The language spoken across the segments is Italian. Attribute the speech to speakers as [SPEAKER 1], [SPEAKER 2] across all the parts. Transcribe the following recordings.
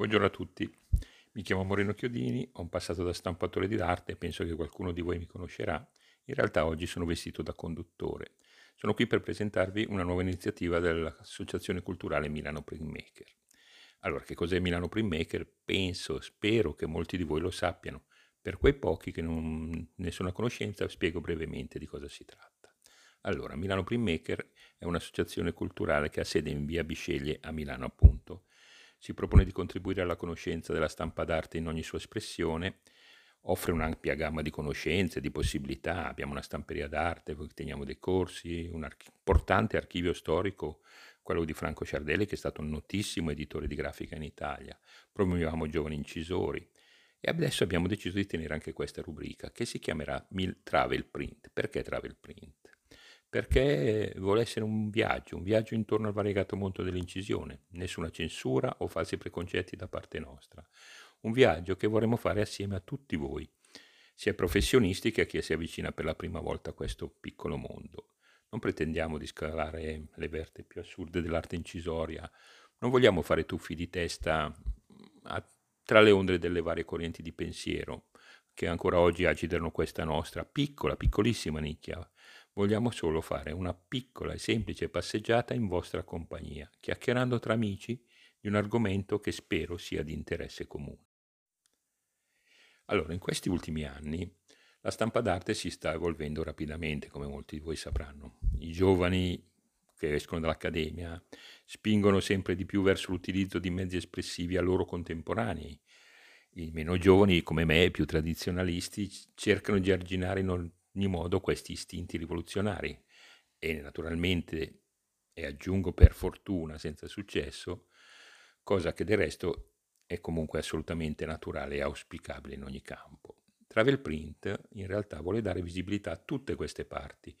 [SPEAKER 1] Buongiorno a tutti, mi chiamo Moreno Chiodini, ho un passato da stampatore di arte e penso che qualcuno di voi mi conoscerà. In realtà oggi sono vestito da conduttore. Sono qui per presentarvi una nuova iniziativa dell'Associazione Culturale Milano Printmaker. Allora, che cos'è Milano Printmaker? Penso, spero che molti di voi lo sappiano. Per quei pochi che non ne sono a conoscenza, spiego brevemente di cosa si tratta. Allora, Milano Printmaker è un'associazione culturale che ha sede in via Bisceglie a Milano, appunto, si propone di contribuire alla conoscenza della stampa d'arte in ogni sua espressione, offre un'ampia gamma di conoscenze, di possibilità, abbiamo una stamperia d'arte, teniamo dei corsi, un archi- importante archivio storico, quello di Franco Ciardelli che è stato un notissimo editore di grafica in Italia, promuoviamo giovani incisori e adesso abbiamo deciso di tenere anche questa rubrica che si chiamerà Travel Print. Perché Travel Print? Perché vuole essere un viaggio, un viaggio intorno al variegato mondo dell'incisione, nessuna censura o falsi preconcetti da parte nostra, un viaggio che vorremmo fare assieme a tutti voi, sia professionisti che a chi si avvicina per la prima volta a questo piccolo mondo. Non pretendiamo di scalare le verte più assurde dell'arte incisoria, non vogliamo fare tuffi di testa a, tra le onde delle varie correnti di pensiero che ancora oggi agitano questa nostra piccola, piccolissima nicchia Vogliamo solo fare una piccola e semplice passeggiata in vostra compagnia, chiacchierando tra amici di un argomento che spero sia di interesse comune. Allora, in questi ultimi anni la stampa d'arte si sta evolvendo rapidamente, come molti di voi sapranno. I giovani che escono dall'accademia spingono sempre di più verso l'utilizzo di mezzi espressivi a loro contemporanei. I meno giovani, come me, più tradizionalisti, cercano di arginare ogni modo questi istinti rivoluzionari e naturalmente, e aggiungo per fortuna senza successo, cosa che del resto è comunque assolutamente naturale e auspicabile in ogni campo. Travel Print in realtà vuole dare visibilità a tutte queste parti.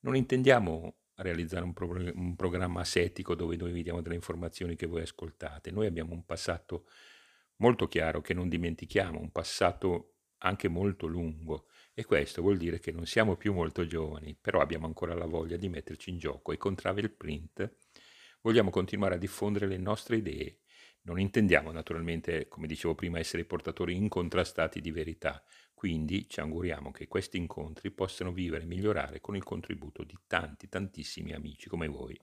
[SPEAKER 1] Non intendiamo realizzare un, pro- un programma asetico dove noi vi diamo delle informazioni che voi ascoltate. Noi abbiamo un passato molto chiaro che non dimentichiamo, un passato anche molto lungo e questo vuol dire che non siamo più molto giovani, però abbiamo ancora la voglia di metterci in gioco e con Travel Print vogliamo continuare a diffondere le nostre idee. Non intendiamo naturalmente, come dicevo prima, essere portatori incontrastati di verità, quindi ci auguriamo che questi incontri possano vivere e migliorare con il contributo di tanti, tantissimi amici come voi.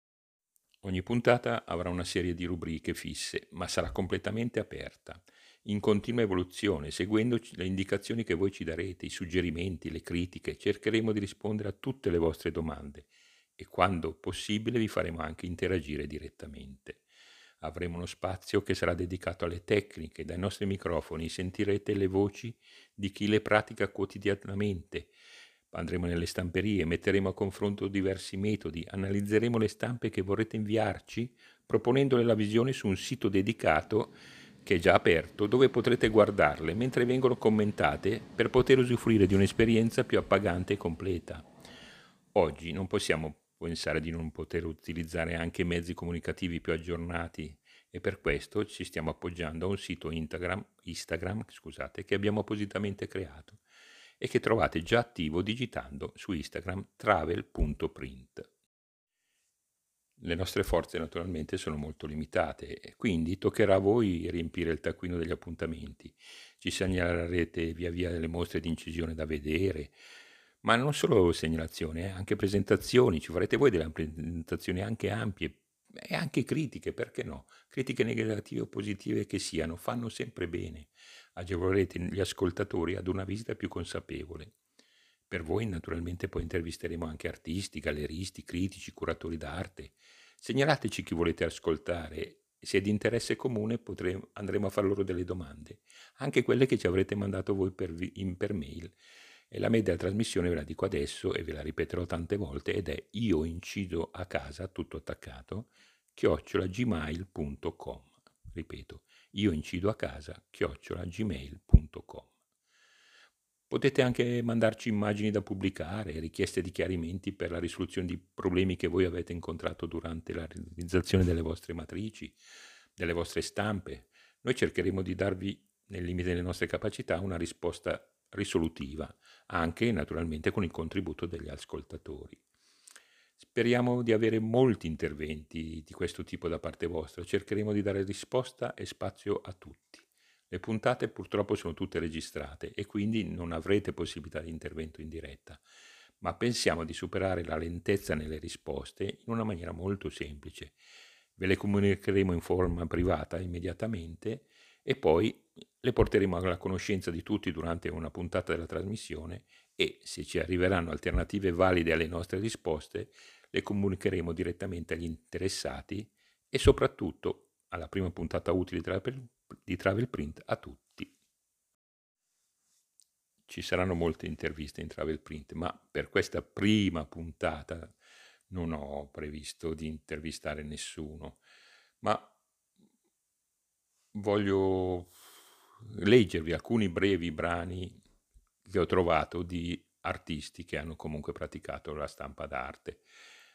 [SPEAKER 1] Ogni puntata avrà una serie di rubriche fisse, ma sarà completamente aperta in continua evoluzione, seguendo le indicazioni che voi ci darete, i suggerimenti, le critiche, cercheremo di rispondere a tutte le vostre domande e quando possibile vi faremo anche interagire direttamente. Avremo uno spazio che sarà dedicato alle tecniche, dai nostri microfoni sentirete le voci di chi le pratica quotidianamente. Andremo nelle stamperie, metteremo a confronto diversi metodi, analizzeremo le stampe che vorrete inviarci, proponendole la visione su un sito dedicato che è già aperto, dove potrete guardarle mentre vengono commentate per poter usufruire di un'esperienza più appagante e completa. Oggi non possiamo pensare di non poter utilizzare anche mezzi comunicativi più aggiornati e per questo ci stiamo appoggiando a un sito Instagram, Instagram scusate, che abbiamo appositamente creato e che trovate già attivo digitando su Instagram travel.print le nostre forze naturalmente sono molto limitate quindi toccherà a voi riempire il taccuino degli appuntamenti. Ci segnalerete via via delle mostre di incisione da vedere, ma non solo segnalazioni, eh, anche presentazioni, ci farete voi delle presentazioni anche ampie e anche critiche, perché no? Critiche negative o positive che siano, fanno sempre bene. Agevolerete gli ascoltatori ad una visita più consapevole. Per voi naturalmente poi intervisteremo anche artisti, galleristi, critici, curatori d'arte. Segnalateci chi volete ascoltare se è di interesse comune potremo, andremo a fare loro delle domande, anche quelle che ci avrete mandato voi per, in, per mail. E la della trasmissione ve la dico adesso e ve la ripeterò tante volte ed è io incido a casa, tutto attaccato, chiocciolagmail.com. Ripeto, io incido a casa, chiocciolagmail.com. Potete anche mandarci immagini da pubblicare, richieste di chiarimenti per la risoluzione di problemi che voi avete incontrato durante la realizzazione delle vostre matrici, delle vostre stampe. Noi cercheremo di darvi, nel limite delle nostre capacità, una risposta risolutiva, anche naturalmente con il contributo degli ascoltatori. Speriamo di avere molti interventi di questo tipo da parte vostra. Cercheremo di dare risposta e spazio a tutti. Le puntate purtroppo sono tutte registrate e quindi non avrete possibilità di intervento in diretta, ma pensiamo di superare la lentezza nelle risposte in una maniera molto semplice. Ve le comunicheremo in forma privata immediatamente e poi le porteremo alla conoscenza di tutti durante una puntata della trasmissione e se ci arriveranno alternative valide alle nostre risposte le comunicheremo direttamente agli interessati e soprattutto alla prima puntata utile di Travel Print a tutti. Ci saranno molte interviste in Travel Print, ma per questa prima puntata non ho previsto di intervistare nessuno, ma voglio leggervi alcuni brevi brani che ho trovato di artisti che hanno comunque praticato la stampa d'arte.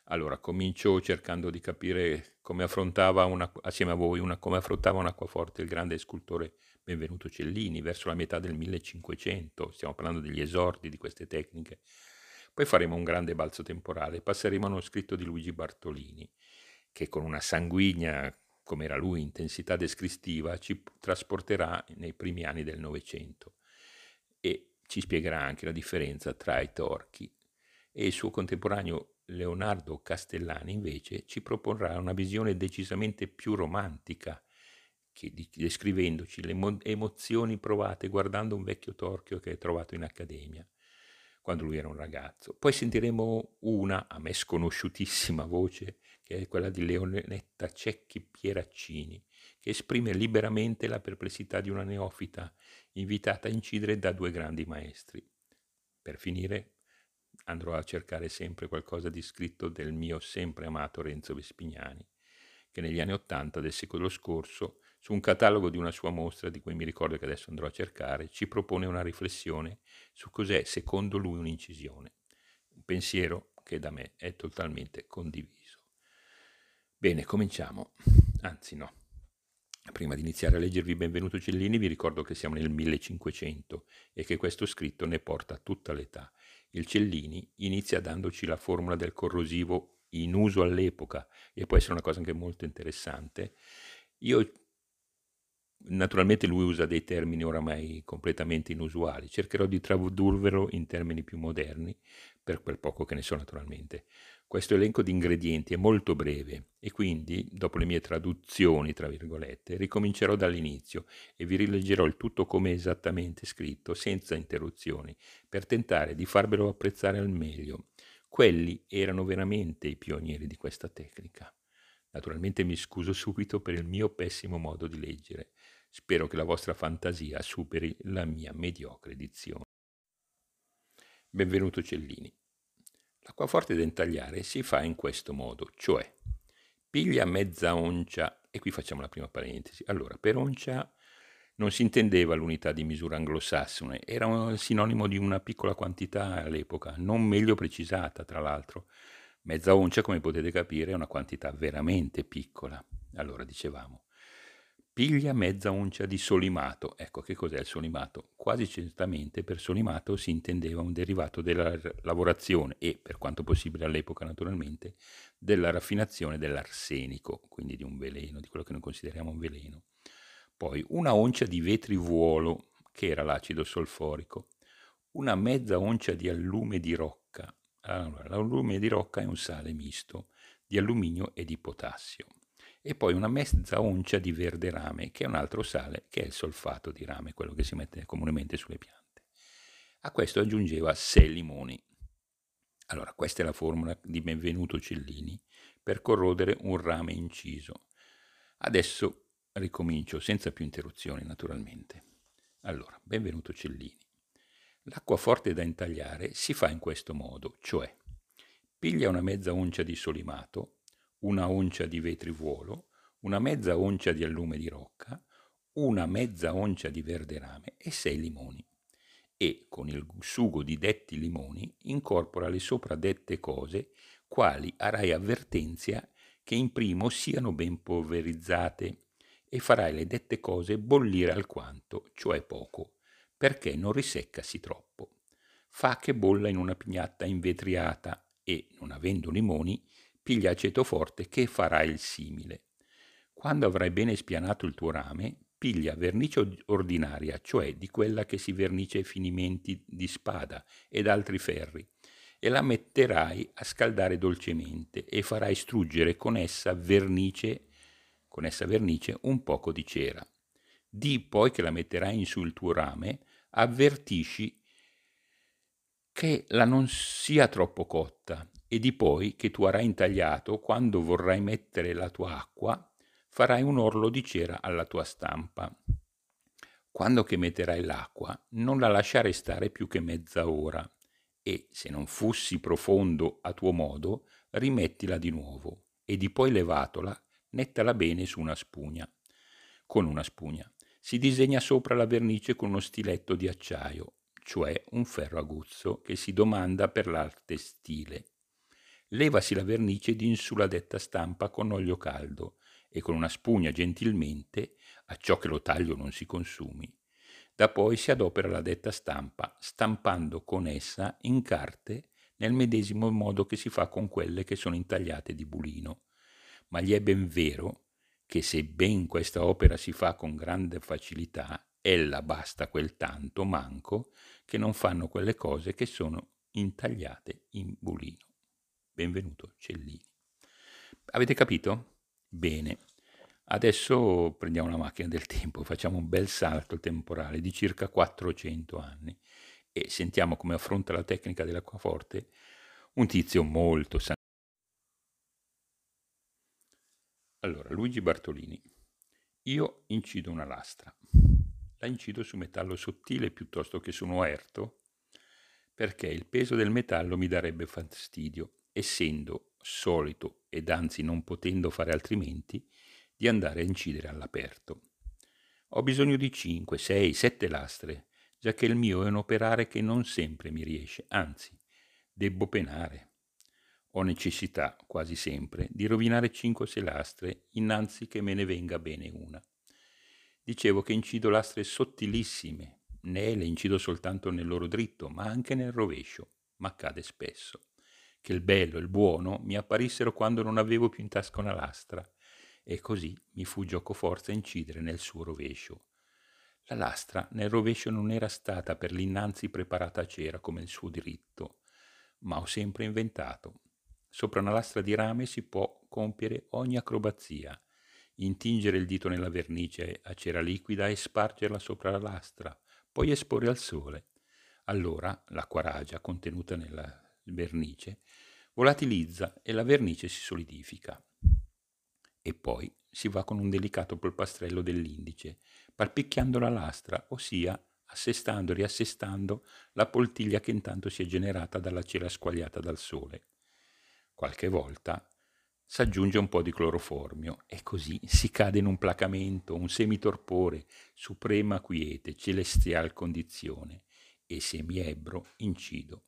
[SPEAKER 1] Allora, comincio cercando di capire come affrontava una, assieme a voi una, come affrontava un acquaforte il grande scultore Benvenuto Cellini verso la metà del 1500, stiamo parlando degli esordi di queste tecniche. Poi faremo un grande balzo temporale, passeremo a uno scritto di Luigi Bartolini, che con una sanguigna, come era lui, intensità descrittiva, ci trasporterà nei primi anni del Novecento e ci spiegherà anche la differenza tra i torchi. E il suo contemporaneo Leonardo Castellani invece ci proporrà una visione decisamente più romantica, che, descrivendoci le mo- emozioni provate guardando un vecchio torchio che è trovato in accademia quando lui era un ragazzo. Poi sentiremo una, a me sconosciutissima voce, che è quella di Leonetta Cecchi Pieraccini, che esprime liberamente la perplessità di una neofita invitata a incidere da due grandi maestri. Per finire, andrò a cercare sempre qualcosa di scritto del mio sempre amato Renzo Vespignani, che negli anni Ottanta del secolo scorso, su un catalogo di una sua mostra, di cui mi ricordo che adesso andrò a cercare, ci propone una riflessione su cos'è secondo lui un'incisione, un pensiero che da me è totalmente condiviso. Bene, cominciamo. Anzi no. Prima di iniziare a leggervi Benvenuto Cellini vi ricordo che siamo nel 1500 e che questo scritto ne porta tutta l'età il Cellini inizia dandoci la formula del corrosivo in uso all'epoca e può essere una cosa anche molto interessante. Io Naturalmente lui usa dei termini oramai completamente inusuali, cercherò di tradurvelo in termini più moderni, per quel poco che ne so naturalmente. Questo elenco di ingredienti è molto breve e quindi, dopo le mie traduzioni, tra virgolette, ricomincerò dall'inizio e vi rileggerò il tutto come esattamente scritto, senza interruzioni, per tentare di farvelo apprezzare al meglio. Quelli erano veramente i pionieri di questa tecnica. Naturalmente mi scuso subito per il mio pessimo modo di leggere. Spero che la vostra fantasia superi la mia mediocre dizione. Benvenuto Cellini. L'acquaforte da intagliare si fa in questo modo, cioè piglia mezza oncia, e qui facciamo la prima parentesi. Allora, per oncia non si intendeva l'unità di misura anglosassone, era un sinonimo di una piccola quantità all'epoca, non meglio precisata, tra l'altro. Mezza oncia, come potete capire, è una quantità veramente piccola. Allora, dicevamo, Piglia mezza uncia di solimato. Ecco che cos'è il solimato? Quasi certamente per solimato si intendeva un derivato della lavorazione e, per quanto possibile all'epoca naturalmente, della raffinazione dell'arsenico, quindi di un veleno, di quello che noi consideriamo un veleno. Poi una oncia di vetrivuolo, che era l'acido solforico, una mezza oncia di allume di rocca. Allora, l'allume di rocca è un sale misto di alluminio e di potassio e poi una mezza oncia di verde rame, che è un altro sale, che è il solfato di rame, quello che si mette comunemente sulle piante. A questo aggiungeva 6 limoni. Allora, questa è la formula di Benvenuto Cellini per corrodere un rame inciso. Adesso ricomincio senza più interruzioni, naturalmente. Allora, Benvenuto Cellini. L'acqua forte da intagliare si fa in questo modo, cioè piglia una mezza oncia di solimato, una oncia di vetrivuolo, una mezza oncia di allume di rocca, una mezza oncia di verde rame e sei limoni. E con il sugo di detti limoni incorpora le sopra dette cose, quali arai avvertenzia che in primo siano ben polverizzate, e farai le dette cose bollire alquanto, cioè poco, perché non riseccasi troppo. Fa che bolla in una pignatta invetriata e, non avendo limoni, piglia aceto forte che farà il simile. Quando avrai bene spianato il tuo rame, piglia vernice ordinaria, cioè di quella che si vernice ai finimenti di spada ed altri ferri, e la metterai a scaldare dolcemente e farai struggere con essa vernice, con essa vernice un poco di cera. Di poi che la metterai in su il tuo rame, avvertisci che la non sia troppo cotta e di poi che tu avrai intagliato quando vorrai mettere la tua acqua farai un orlo di cera alla tua stampa. Quando che metterai l'acqua, non la lasciare stare più che mezza ora e, se non fossi profondo a tuo modo, rimettila di nuovo e di poi levatola, nettala bene su una spugna. Con una spugna. Si disegna sopra la vernice con uno stiletto di acciaio, cioè un ferro aguzzo che si domanda per l'arte stile. Levasi la vernice di in su la detta stampa con olio caldo e con una spugna gentilmente, a ciò che lo taglio non si consumi. Da poi si adopera la detta stampa, stampando con essa in carte nel medesimo modo che si fa con quelle che sono intagliate di bulino. Ma gli è ben vero che se ben questa opera si fa con grande facilità, ella basta quel tanto manco che non fanno quelle cose che sono intagliate in bulino. Benvenuto Cellini. Avete capito? Bene, adesso prendiamo la macchina del tempo facciamo un bel salto temporale di circa 400 anni e sentiamo come affronta la tecnica dell'acquaforte un tizio molto san- Allora, Luigi Bartolini. Io incido una lastra. La incido su metallo sottile piuttosto che su un oerto perché il peso del metallo mi darebbe fastidio, essendo solito ed anzi non potendo fare altrimenti, di andare a incidere all'aperto. Ho bisogno di 5, 6, 7 lastre, già che il mio è un operare che non sempre mi riesce, anzi, debbo penare. Ho necessità, quasi sempre, di rovinare 5 o 6 lastre innanzi che me ne venga bene una. Dicevo che incido lastre sottilissime, né le incido soltanto nel loro dritto, ma anche nel rovescio, ma accade spesso che il bello e il buono mi apparissero quando non avevo più in tasca una lastra, e così mi fu gioco forza incidere nel suo rovescio. La lastra nel rovescio non era stata per l'innanzi preparata a cera come il suo diritto, ma ho sempre inventato. Sopra una lastra di rame si può compiere ogni acrobazia, intingere il dito nella vernice a cera liquida e spargerla sopra la lastra, poi esporre al sole. Allora l'acqua ragia contenuta nella vernice volatilizza e la vernice si solidifica. E poi si va con un delicato polpastrello dell'indice, palpicchiando la lastra, ossia assestando e riassestando la poltiglia che intanto si è generata dalla cera squagliata dal sole. Qualche volta s'aggiunge un po' di cloroformio e così si cade in un placamento, un semitorpore, suprema quiete, celestial condizione, e se mi ebbro incido.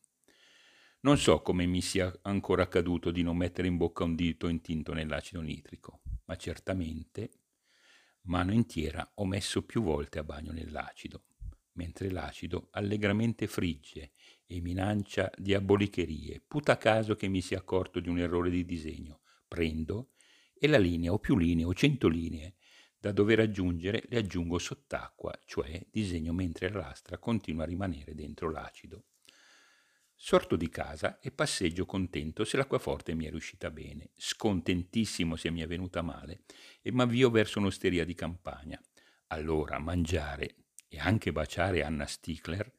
[SPEAKER 1] Non so come mi sia ancora accaduto di non mettere in bocca un dito intinto nell'acido nitrico, ma certamente mano intiera ho messo più volte a bagno nell'acido, mentre l'acido allegramente frigge e minaccia diabolicherie, puta caso che mi sia accorto di un errore di disegno. Prendo e la linea o più linee o cento linee da dover aggiungere le aggiungo sott'acqua, cioè disegno mentre la lastra continua a rimanere dentro l'acido. Sorto di casa e passeggio contento se l'acquaforte mi è riuscita bene, scontentissimo se mi è venuta male e m'avvio verso un'osteria di campagna. Allora mangiare e anche baciare Anna Stickler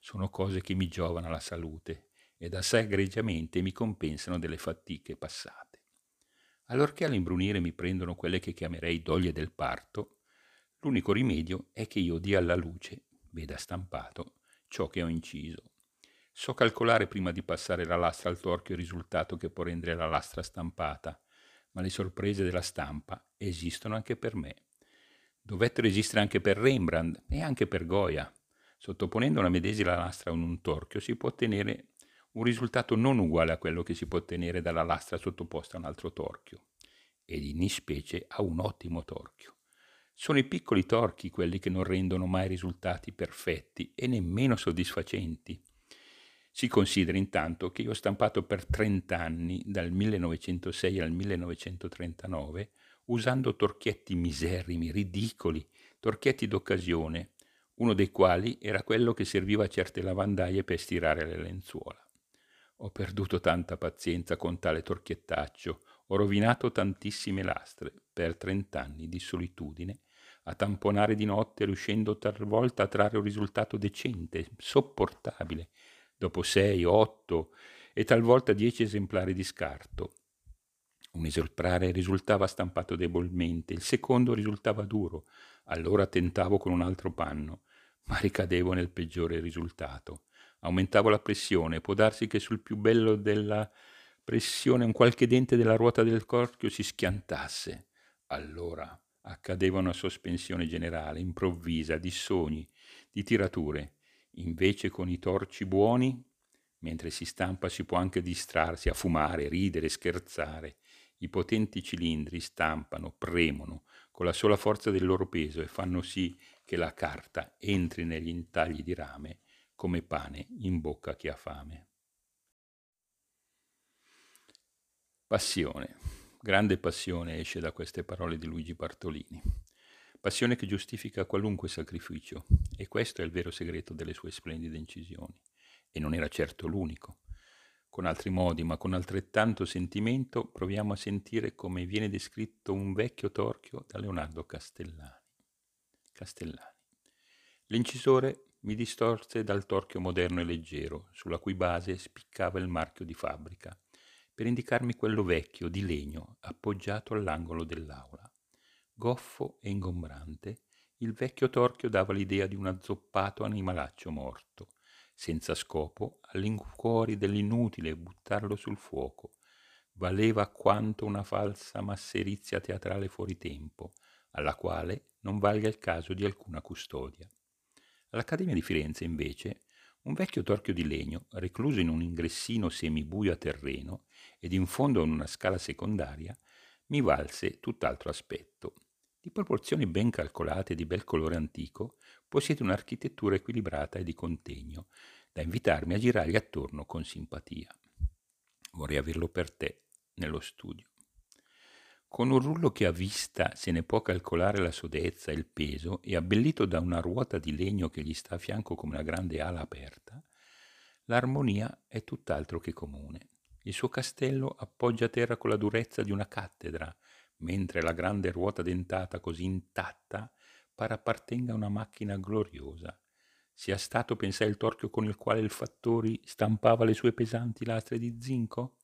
[SPEAKER 1] sono cose che mi giovano alla salute ed assai egregiamente mi compensano delle fatiche passate. Allorché all'imbrunire mi prendono quelle che chiamerei doglie del parto, l'unico rimedio è che io dia alla luce, veda stampato, ciò che ho inciso So calcolare prima di passare la lastra al torchio il risultato che può rendere la lastra stampata, ma le sorprese della stampa esistono anche per me. Dovettero esistere anche per Rembrandt e anche per Goya. Sottoponendo una medesima lastra a un torchio si può ottenere un risultato non uguale a quello che si può ottenere dalla lastra sottoposta a un altro torchio, ed in specie a un ottimo torchio. Sono i piccoli torchi quelli che non rendono mai risultati perfetti e nemmeno soddisfacenti Si consideri intanto che io ho stampato per 30 anni, dal 1906 al 1939, usando torchietti miserrimi, ridicoli, torchietti d'occasione, uno dei quali era quello che serviva a certe lavandaie per stirare le lenzuola. Ho perduto tanta pazienza con tale torchiettaccio, ho rovinato tantissime lastre per trent'anni di solitudine, a tamponare di notte riuscendo talvolta a trarre un risultato decente, sopportabile, dopo sei, otto e talvolta dieci esemplari di scarto. Un esemplare risultava stampato debolmente, il secondo risultava duro, allora tentavo con un altro panno, ma ricadevo nel peggiore risultato. Aumentavo la pressione, può darsi che sul più bello della pressione un qualche dente della ruota del corchio si schiantasse. Allora accadeva una sospensione generale, improvvisa, di sogni, di tirature. Invece con i torci buoni, mentre si stampa si può anche distrarsi, a fumare, ridere, scherzare. I potenti cilindri stampano, premono, con la sola forza del loro peso e fanno sì che la carta entri negli intagli di rame come pane in bocca a chi ha fame. Passione. Grande passione esce da queste parole di Luigi Bartolini. Passione che giustifica qualunque sacrificio, e questo è il vero segreto delle sue splendide incisioni. E non era certo l'unico. Con altri modi, ma con altrettanto sentimento, proviamo a sentire come viene descritto un vecchio torchio da Leonardo Castellani. Castellani. L'incisore mi distorse dal torchio moderno e leggero, sulla cui base spiccava il marchio di fabbrica, per indicarmi quello vecchio di legno appoggiato all'angolo dell'aula. Goffo e ingombrante, il vecchio torchio dava l'idea di un azzoppato animalaccio morto, senza scopo, all'incuori dell'inutile buttarlo sul fuoco. Valeva quanto una falsa masserizia teatrale fuori tempo, alla quale non valga il caso di alcuna custodia. All'Accademia di Firenze, invece, un vecchio torchio di legno, recluso in un ingressino semibuio a terreno ed in fondo a una scala secondaria, mi valse tutt'altro aspetto. Di proporzioni ben calcolate e di bel colore antico, possiede un'architettura equilibrata e di contegno, da invitarmi a girargli attorno con simpatia. Vorrei averlo per te nello studio. Con un rullo che a vista se ne può calcolare la sodezza e il peso e abbellito da una ruota di legno che gli sta a fianco come una grande ala aperta, l'armonia è tutt'altro che comune. Il suo castello appoggia a terra con la durezza di una cattedra, mentre la grande ruota dentata così intatta pare appartenga a una macchina gloriosa. Sia stato, pensai, il torchio con il quale il Fattori stampava le sue pesanti lastre di zinco?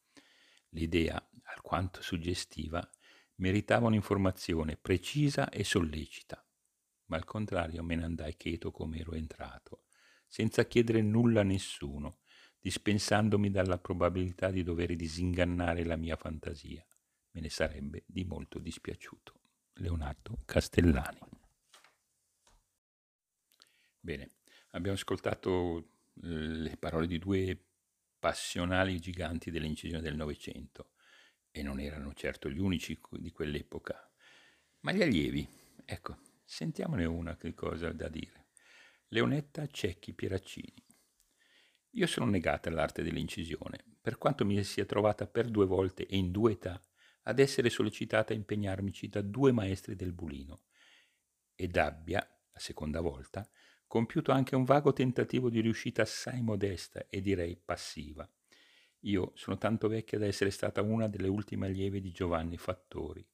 [SPEAKER 1] L'idea, alquanto suggestiva, meritava un'informazione precisa e sollecita, ma al contrario me ne andai cheto come ero entrato, senza chiedere nulla a nessuno, dispensandomi dalla probabilità di dover disingannare la mia fantasia. Me ne sarebbe di molto dispiaciuto. Leonardo Castellani. Bene, abbiamo ascoltato eh, le parole di due passionali giganti dell'incisione del Novecento e non erano certo gli unici di quell'epoca, ma gli allievi. Ecco, sentiamone una che cosa da dire. Leonetta Cecchi Pieraccini. Io sono negata all'arte dell'incisione, per quanto mi sia trovata per due volte e in due età ad essere sollecitata a impegnarmici da due maestri del bulino, ed abbia, la seconda volta, compiuto anche un vago tentativo di riuscita assai modesta e direi passiva. Io sono tanto vecchia da essere stata una delle ultime allieve di Giovanni Fattori.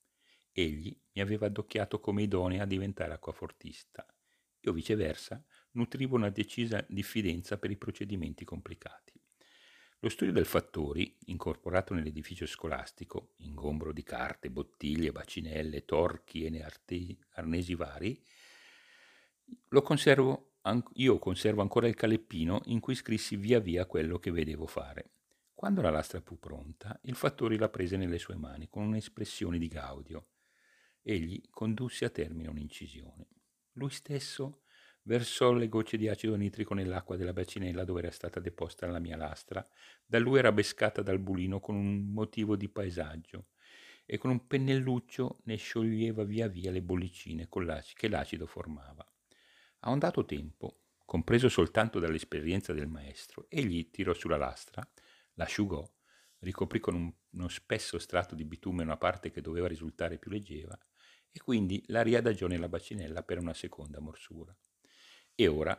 [SPEAKER 1] Egli mi aveva addocchiato come idonea a diventare acquafortista. Io viceversa nutrivo una decisa diffidenza per i procedimenti complicati. Lo studio del Fattori, incorporato nell'edificio scolastico, ingombro di carte, bottiglie, bacinelle, torchi e arnesi vari, lo conservo, io conservo ancora il caleppino in cui scrissi via via quello che vedevo fare. Quando la lastra fu pronta, il fattore la prese nelle sue mani con un'espressione di gaudio. Egli condusse a termine un'incisione. Lui stesso versò le gocce di acido nitrico nell'acqua della bacinella dove era stata deposta la mia lastra. Da lui era bescata dal bulino con un motivo di paesaggio e con un pennelluccio ne scioglieva via via le bollicine che l'acido formava. A un dato tempo Compreso soltanto dall'esperienza del maestro, egli tirò sulla lastra, l'asciugò, ricoprì con un, uno spesso strato di bitume una parte che doveva risultare più leggera e quindi la riadagiò nella bacinella per una seconda morsura. E ora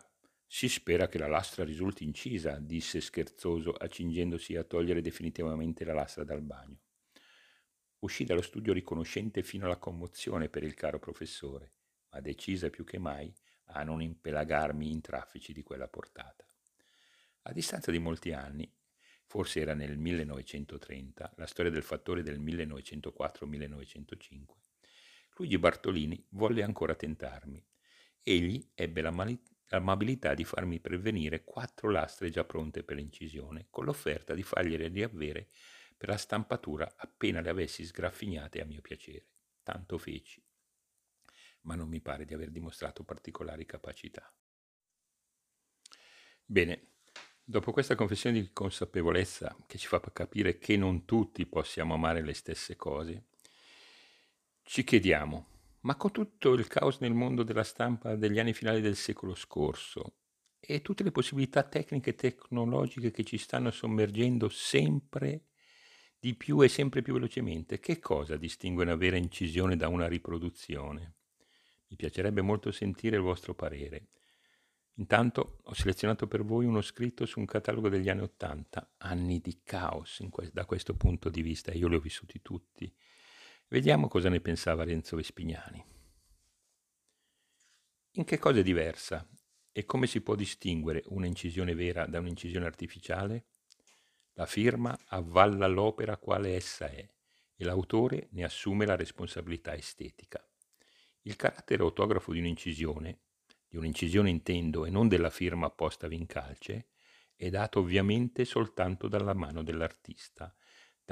[SPEAKER 1] si spera che la lastra risulti incisa, disse scherzoso, accingendosi a togliere definitivamente la lastra dal bagno. Uscì dallo studio riconoscente fino alla commozione per il caro professore, ma decisa più che mai a non impelagarmi in traffici di quella portata. A distanza di molti anni, forse era nel 1930, la storia del fattore del 1904-1905, Luigi Bartolini volle ancora tentarmi. Egli ebbe l'amabilità di farmi prevenire quattro lastre già pronte per l'incisione, con l'offerta di fargliele riavere per la stampatura appena le avessi sgraffignate a mio piacere. Tanto feci ma non mi pare di aver dimostrato particolari capacità. Bene, dopo questa confessione di consapevolezza che ci fa capire che non tutti possiamo amare le stesse cose, ci chiediamo, ma con tutto il caos nel mondo della stampa degli anni finali del secolo scorso e tutte le possibilità tecniche e tecnologiche che ci stanno sommergendo sempre di più e sempre più velocemente, che cosa distingue una vera incisione da una riproduzione? Mi piacerebbe molto sentire il vostro parere. Intanto ho selezionato per voi uno scritto su un catalogo degli anni Ottanta, anni di caos que- da questo punto di vista, io li ho vissuti tutti. Vediamo cosa ne pensava Renzo Vespignani. In che cosa è diversa e come si può distinguere un'incisione vera da un'incisione artificiale? La firma avvalla l'opera quale essa è e l'autore ne assume la responsabilità estetica. Il carattere autografo di un'incisione, di un'incisione intendo e non della firma apposta in calce, è dato ovviamente soltanto dalla mano dell'artista,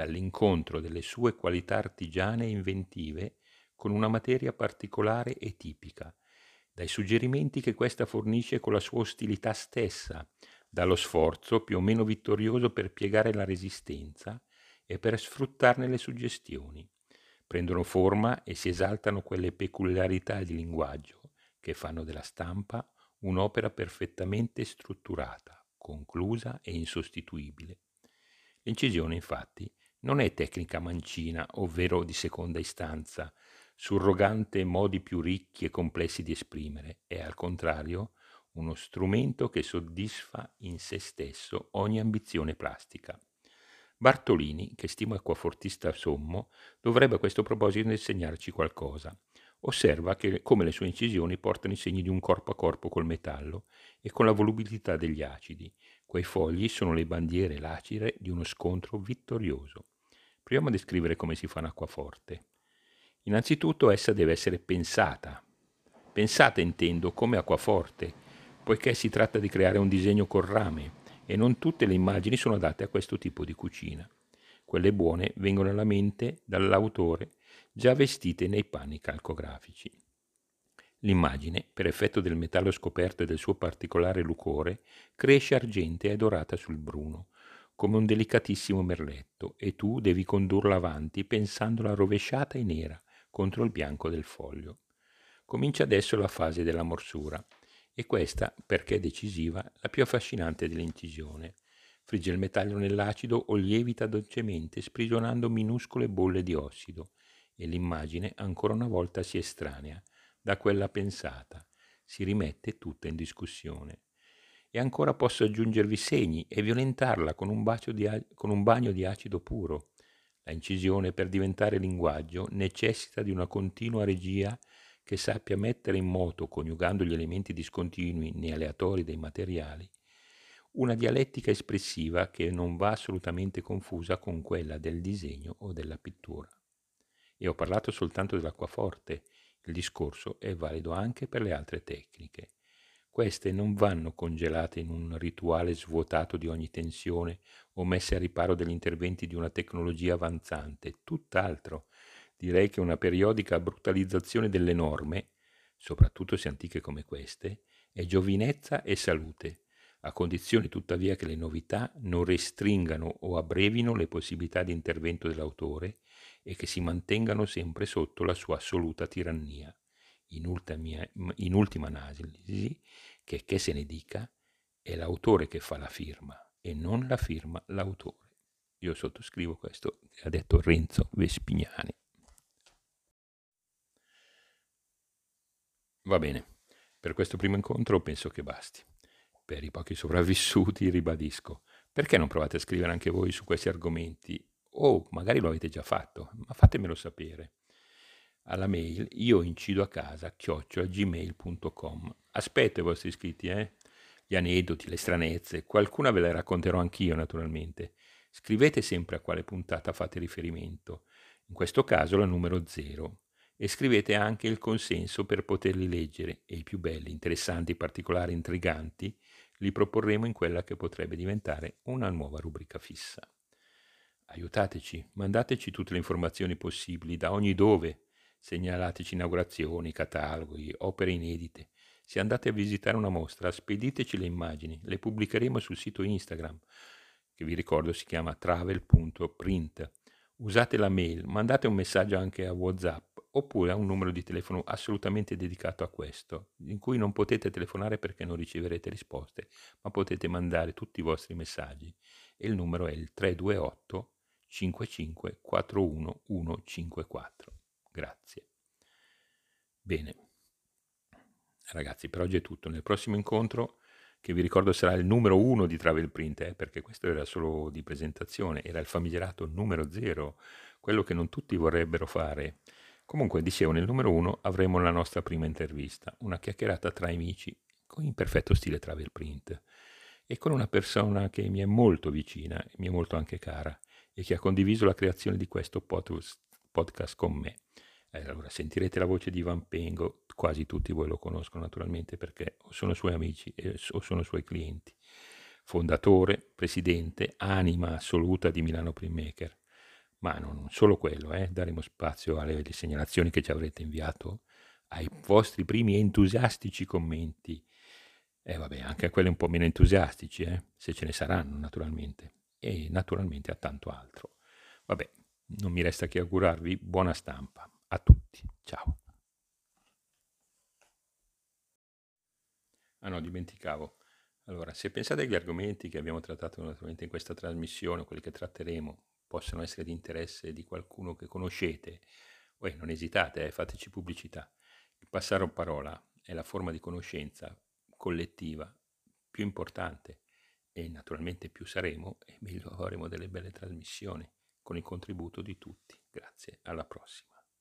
[SPEAKER 1] dall'incontro delle sue qualità artigiane e inventive con una materia particolare e tipica, dai suggerimenti che questa fornisce con la sua ostilità stessa, dallo sforzo più o meno vittorioso per piegare la resistenza e per sfruttarne le suggestioni prendono forma e si esaltano quelle peculiarità di linguaggio che fanno della stampa un'opera perfettamente strutturata, conclusa e insostituibile. L'incisione, infatti, non è tecnica mancina, ovvero di seconda istanza, surrogante modi più ricchi e complessi di esprimere, è al contrario uno strumento che soddisfa in se stesso ogni ambizione plastica. Bartolini, che stimo acquafortista sommo, dovrebbe a questo proposito insegnarci qualcosa. Osserva che, come le sue incisioni portano i segni di un corpo a corpo col metallo e con la volubilità degli acidi. Quei fogli sono le bandiere lacere di uno scontro vittorioso. Proviamo a descrivere come si fa un acquaforte. Innanzitutto essa deve essere pensata. Pensata intendo come acquaforte, poiché si tratta di creare un disegno col rame, e non tutte le immagini sono adatte a questo tipo di cucina. Quelle buone vengono alla mente dall'autore già vestite nei panni calcografici. L'immagine, per effetto del metallo scoperto e del suo particolare lucore, cresce argentea e dorata sul bruno, come un delicatissimo merletto, e tu devi condurla avanti pensandola rovesciata e nera contro il bianco del foglio. Comincia adesso la fase della morsura e questa, perché decisiva, la più affascinante dell'incisione. Frigge il metallo nell'acido o lievita dolcemente, sprigionando minuscole bolle di ossido, e l'immagine ancora una volta si estranea da quella pensata, si rimette tutta in discussione. E ancora posso aggiungervi segni e violentarla con un, di, con un bagno di acido puro. La incisione, per diventare linguaggio, necessita di una continua regia che sappia mettere in moto, coniugando gli elementi discontinui né aleatori dei materiali, una dialettica espressiva che non va assolutamente confusa con quella del disegno o della pittura. E ho parlato soltanto dell'acquaforte, il discorso è valido anche per le altre tecniche. Queste non vanno congelate in un rituale svuotato di ogni tensione o messe a riparo degli interventi di una tecnologia avanzante, tutt'altro, direi che una periodica brutalizzazione delle norme, soprattutto se antiche come queste, è giovinezza e salute, a condizione tuttavia che le novità non restringano o abbrevino le possibilità di intervento dell'autore e che si mantengano sempre sotto la sua assoluta tirannia. in ultima, in ultima analisi, che che se ne dica, è l'autore che fa la firma e non la firma l'autore. Io sottoscrivo questo ha detto Renzo Vespignani. Va bene, per questo primo incontro penso che basti. Per i pochi sopravvissuti ribadisco, perché non provate a scrivere anche voi su questi argomenti? O magari lo avete già fatto, ma fatemelo sapere. Alla mail io incido a casa chiocciolagmail.com. Aspetto i vostri iscritti, eh? Gli aneddoti, le stranezze, qualcuna ve le racconterò anch'io naturalmente. Scrivete sempre a quale puntata fate riferimento, in questo caso la numero 0 e scrivete anche il consenso per poterli leggere e i più belli, interessanti, particolari, intriganti li proporremo in quella che potrebbe diventare una nuova rubrica fissa. Aiutateci, mandateci tutte le informazioni possibili da ogni dove, segnalateci inaugurazioni, cataloghi, opere inedite. Se andate a visitare una mostra, spediteci le immagini, le pubblicheremo sul sito Instagram, che vi ricordo si chiama travel.print. Usate la mail, mandate un messaggio anche a WhatsApp oppure a un numero di telefono assolutamente dedicato a questo, in cui non potete telefonare perché non riceverete risposte, ma potete mandare tutti i vostri messaggi e il numero è il 328 55 41 154. Grazie. Bene. Ragazzi, per oggi è tutto. Nel prossimo incontro, che vi ricordo sarà il numero uno di Travel Print, eh, perché questo era solo di presentazione, era il famigerato numero zero, quello che non tutti vorrebbero fare Comunque, dicevo, nel numero uno avremo la nostra prima intervista, una chiacchierata tra amici, in perfetto stile travel print, e con una persona che mi è molto vicina, mi è molto anche cara, e che ha condiviso la creazione di questo podcast con me. Eh, allora, sentirete la voce di Ivan Pengo, quasi tutti voi lo conoscono naturalmente perché sono suoi amici o sono suoi clienti. Fondatore, presidente, anima assoluta di Milano Printmaker ma non solo quello, eh, daremo spazio alle segnalazioni che ci avrete inviato, ai vostri primi entusiastici commenti, e vabbè, anche a quelli un po' meno entusiastici, eh, se ce ne saranno naturalmente, e naturalmente a tanto altro. Vabbè, non mi resta che augurarvi buona stampa. A tutti, ciao. Ah no, dimenticavo. Allora, se pensate agli argomenti che abbiamo trattato naturalmente in questa trasmissione, quelli che tratteremo, possono essere di interesse di qualcuno che conoscete, Uè, non esitate, eh, fateci pubblicità. Il passare parola è la forma di conoscenza collettiva più importante e naturalmente più saremo e meglio avremo delle belle trasmissioni con il contributo di tutti. Grazie, alla prossima.